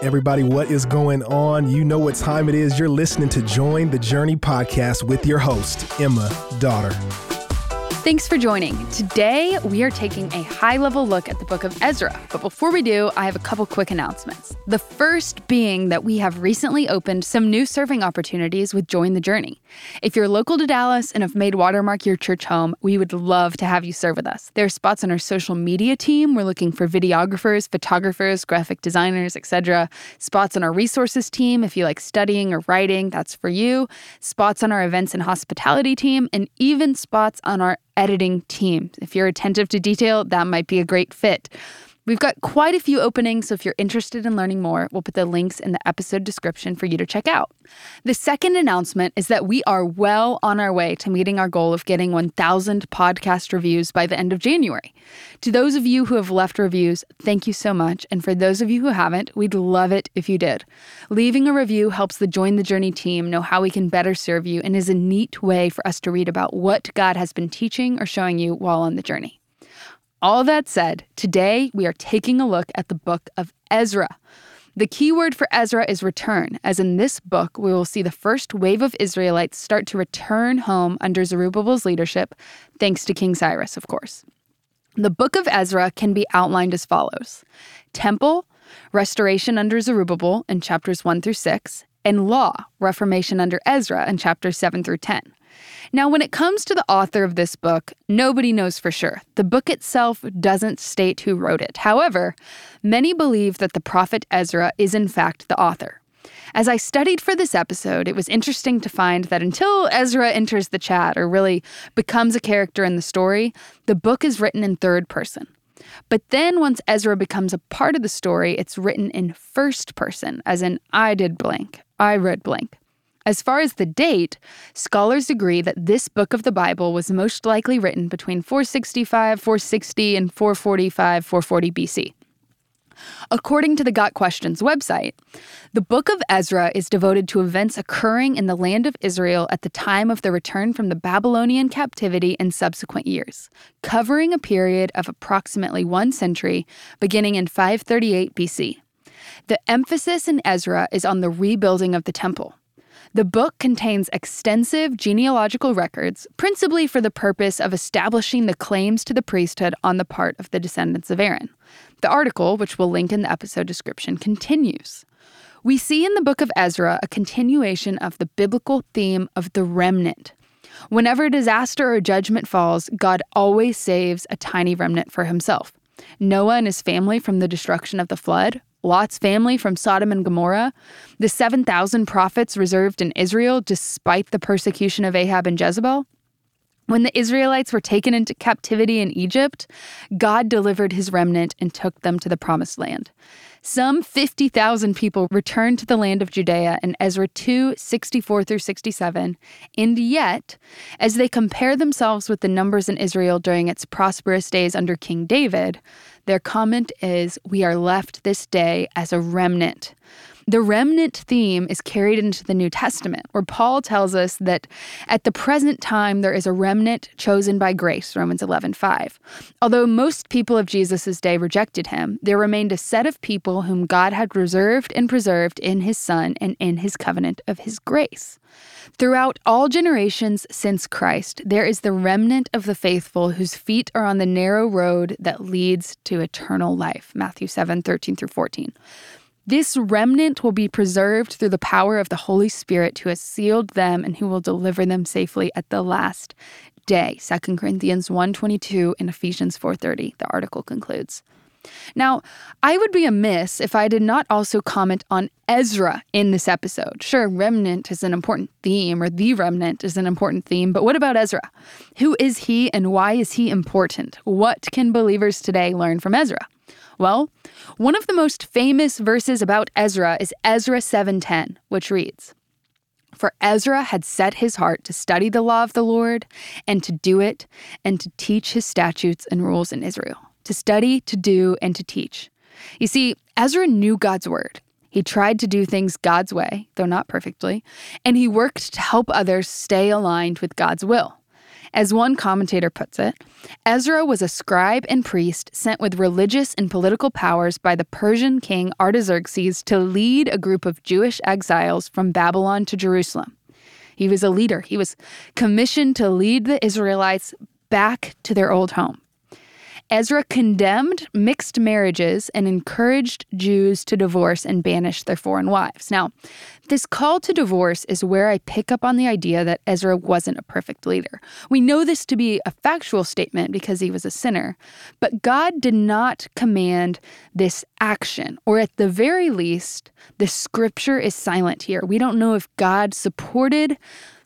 Everybody, what is going on? You know what time it is. You're listening to Join the Journey podcast with your host, Emma Dotter. Thanks for joining. Today, we are taking a high level look at the book of Ezra. But before we do, I have a couple quick announcements. The first being that we have recently opened some new serving opportunities with Join the Journey. If you're local to Dallas and have made Watermark your church home, we would love to have you serve with us. There are spots on our social media team. We're looking for videographers, photographers, graphic designers, etc. Spots on our resources team. If you like studying or writing, that's for you. Spots on our events and hospitality team, and even spots on our editing team. If you're attentive to detail, that might be a great fit. We've got quite a few openings, so if you're interested in learning more, we'll put the links in the episode description for you to check out. The second announcement is that we are well on our way to meeting our goal of getting 1,000 podcast reviews by the end of January. To those of you who have left reviews, thank you so much. And for those of you who haven't, we'd love it if you did. Leaving a review helps the Join the Journey team know how we can better serve you and is a neat way for us to read about what God has been teaching or showing you while on the journey. All that said, today we are taking a look at the book of Ezra. The key word for Ezra is return, as in this book, we will see the first wave of Israelites start to return home under Zerubbabel's leadership, thanks to King Cyrus, of course. The book of Ezra can be outlined as follows Temple, restoration under Zerubbabel in chapters 1 through 6, and law, reformation under Ezra in chapters 7 through 10. Now, when it comes to the author of this book, nobody knows for sure. The book itself doesn't state who wrote it. However, many believe that the prophet Ezra is in fact the author. As I studied for this episode, it was interesting to find that until Ezra enters the chat or really becomes a character in the story, the book is written in third person. But then once Ezra becomes a part of the story, it's written in first person, as in, I did blank, I read blank. As far as the date, scholars agree that this book of the Bible was most likely written between 465, 460, and 445, 440 BC. According to the Got Questions website, the book of Ezra is devoted to events occurring in the land of Israel at the time of the return from the Babylonian captivity and subsequent years, covering a period of approximately one century beginning in 538 BC. The emphasis in Ezra is on the rebuilding of the temple. The book contains extensive genealogical records, principally for the purpose of establishing the claims to the priesthood on the part of the descendants of Aaron. The article, which we'll link in the episode description, continues. We see in the book of Ezra a continuation of the biblical theme of the remnant. Whenever disaster or judgment falls, God always saves a tiny remnant for himself. Noah and his family from the destruction of the flood, Lot's family from Sodom and Gomorrah, the 7,000 prophets reserved in Israel despite the persecution of Ahab and Jezebel. When the Israelites were taken into captivity in Egypt, God delivered his remnant and took them to the promised land. Some 50,000 people returned to the land of Judea in Ezra 2 64 through 67. And yet, as they compare themselves with the numbers in Israel during its prosperous days under King David, their comment is, We are left this day as a remnant. The remnant theme is carried into the New Testament, where Paul tells us that at the present time there is a remnant chosen by grace, Romans 11:5. Although most people of Jesus' day rejected him, there remained a set of people whom God had reserved and preserved in his Son and in his covenant of his grace. Throughout all generations since Christ, there is the remnant of the faithful whose feet are on the narrow road that leads to eternal life. Matthew 7 13 through 14. This remnant will be preserved through the power of the Holy Spirit who has sealed them and who will deliver them safely at the last day. 2 Corinthians 1:22 and Ephesians 4:30. The article concludes. Now, I would be amiss if I did not also comment on Ezra in this episode. Sure, remnant is an important theme, or the remnant is an important theme, but what about Ezra? Who is he and why is he important? What can believers today learn from Ezra? Well, one of the most famous verses about Ezra is Ezra 7:10, which reads, for Ezra had set his heart to study the law of the Lord and to do it and to teach his statutes and rules in Israel to study, to do, and to teach. You see, Ezra knew God's word. He tried to do things God's way, though not perfectly, and he worked to help others stay aligned with God's will. As one commentator puts it, Ezra was a scribe and priest sent with religious and political powers by the Persian king Artaxerxes to lead a group of Jewish exiles from Babylon to Jerusalem. He was a leader. He was commissioned to lead the Israelites back to their old home. Ezra condemned mixed marriages and encouraged Jews to divorce and banish their foreign wives. Now, this call to divorce is where I pick up on the idea that Ezra wasn't a perfect leader. We know this to be a factual statement because he was a sinner, but God did not command this action, or at the very least, the scripture is silent here. We don't know if God supported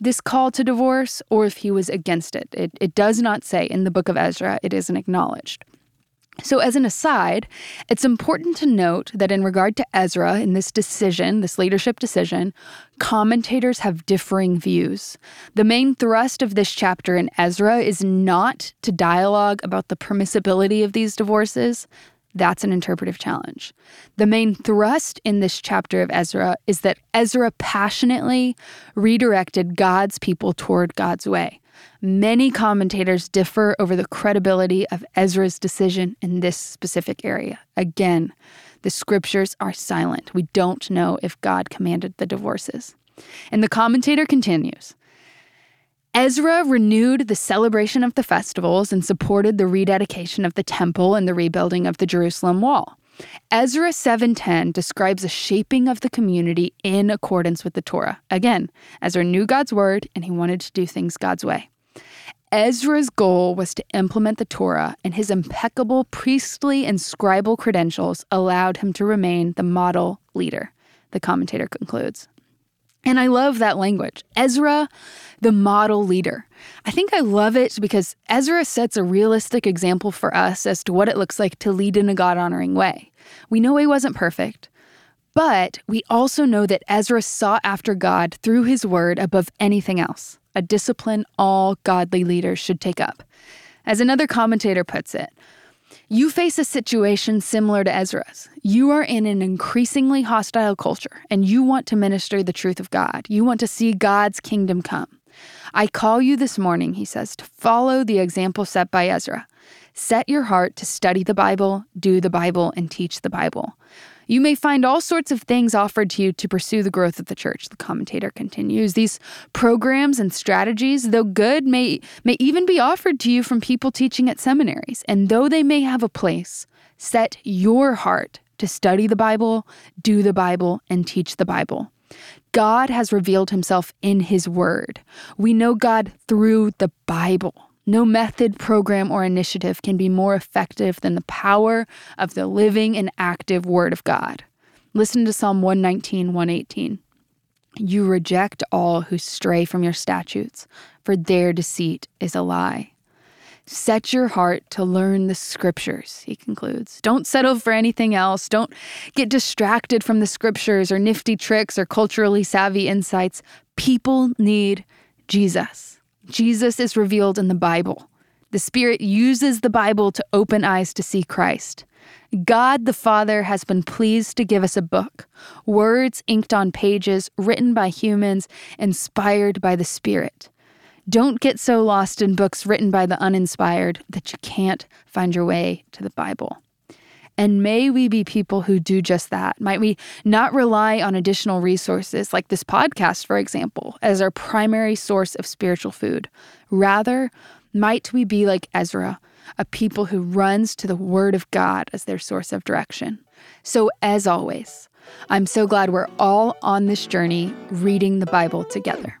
this call to divorce or if he was against it. It, it does not say in the book of Ezra, it isn't acknowledged. So, as an aside, it's important to note that in regard to Ezra in this decision, this leadership decision, commentators have differing views. The main thrust of this chapter in Ezra is not to dialogue about the permissibility of these divorces. That's an interpretive challenge. The main thrust in this chapter of Ezra is that Ezra passionately redirected God's people toward God's way. Many commentators differ over the credibility of Ezra's decision in this specific area. Again, the scriptures are silent. We don't know if God commanded the divorces. And the commentator continues Ezra renewed the celebration of the festivals and supported the rededication of the temple and the rebuilding of the Jerusalem wall. Ezra 7:10 describes a shaping of the community in accordance with the Torah. Again, Ezra knew God's word and he wanted to do things God's way. Ezra's goal was to implement the Torah, and his impeccable priestly and scribal credentials allowed him to remain the model leader, the commentator concludes. And I love that language. Ezra, the model leader. I think I love it because Ezra sets a realistic example for us as to what it looks like to lead in a God honoring way. We know he wasn't perfect, but we also know that Ezra sought after God through his word above anything else, a discipline all godly leaders should take up. As another commentator puts it, you face a situation similar to Ezra's. You are in an increasingly hostile culture and you want to minister the truth of God. You want to see God's kingdom come. I call you this morning, he says, to follow the example set by Ezra. Set your heart to study the Bible, do the Bible, and teach the Bible. You may find all sorts of things offered to you to pursue the growth of the church, the commentator continues. These programs and strategies, though good, may, may even be offered to you from people teaching at seminaries. And though they may have a place, set your heart to study the Bible, do the Bible, and teach the Bible. God has revealed himself in his word. We know God through the Bible. No method, program, or initiative can be more effective than the power of the living and active Word of God. Listen to Psalm 119, 118. You reject all who stray from your statutes, for their deceit is a lie. Set your heart to learn the scriptures, he concludes. Don't settle for anything else. Don't get distracted from the scriptures or nifty tricks or culturally savvy insights. People need Jesus. Jesus is revealed in the Bible. The Spirit uses the Bible to open eyes to see Christ. God the Father has been pleased to give us a book, words inked on pages, written by humans, inspired by the Spirit. Don't get so lost in books written by the uninspired that you can't find your way to the Bible. And may we be people who do just that. Might we not rely on additional resources like this podcast, for example, as our primary source of spiritual food. Rather, might we be like Ezra, a people who runs to the Word of God as their source of direction. So, as always, I'm so glad we're all on this journey reading the Bible together.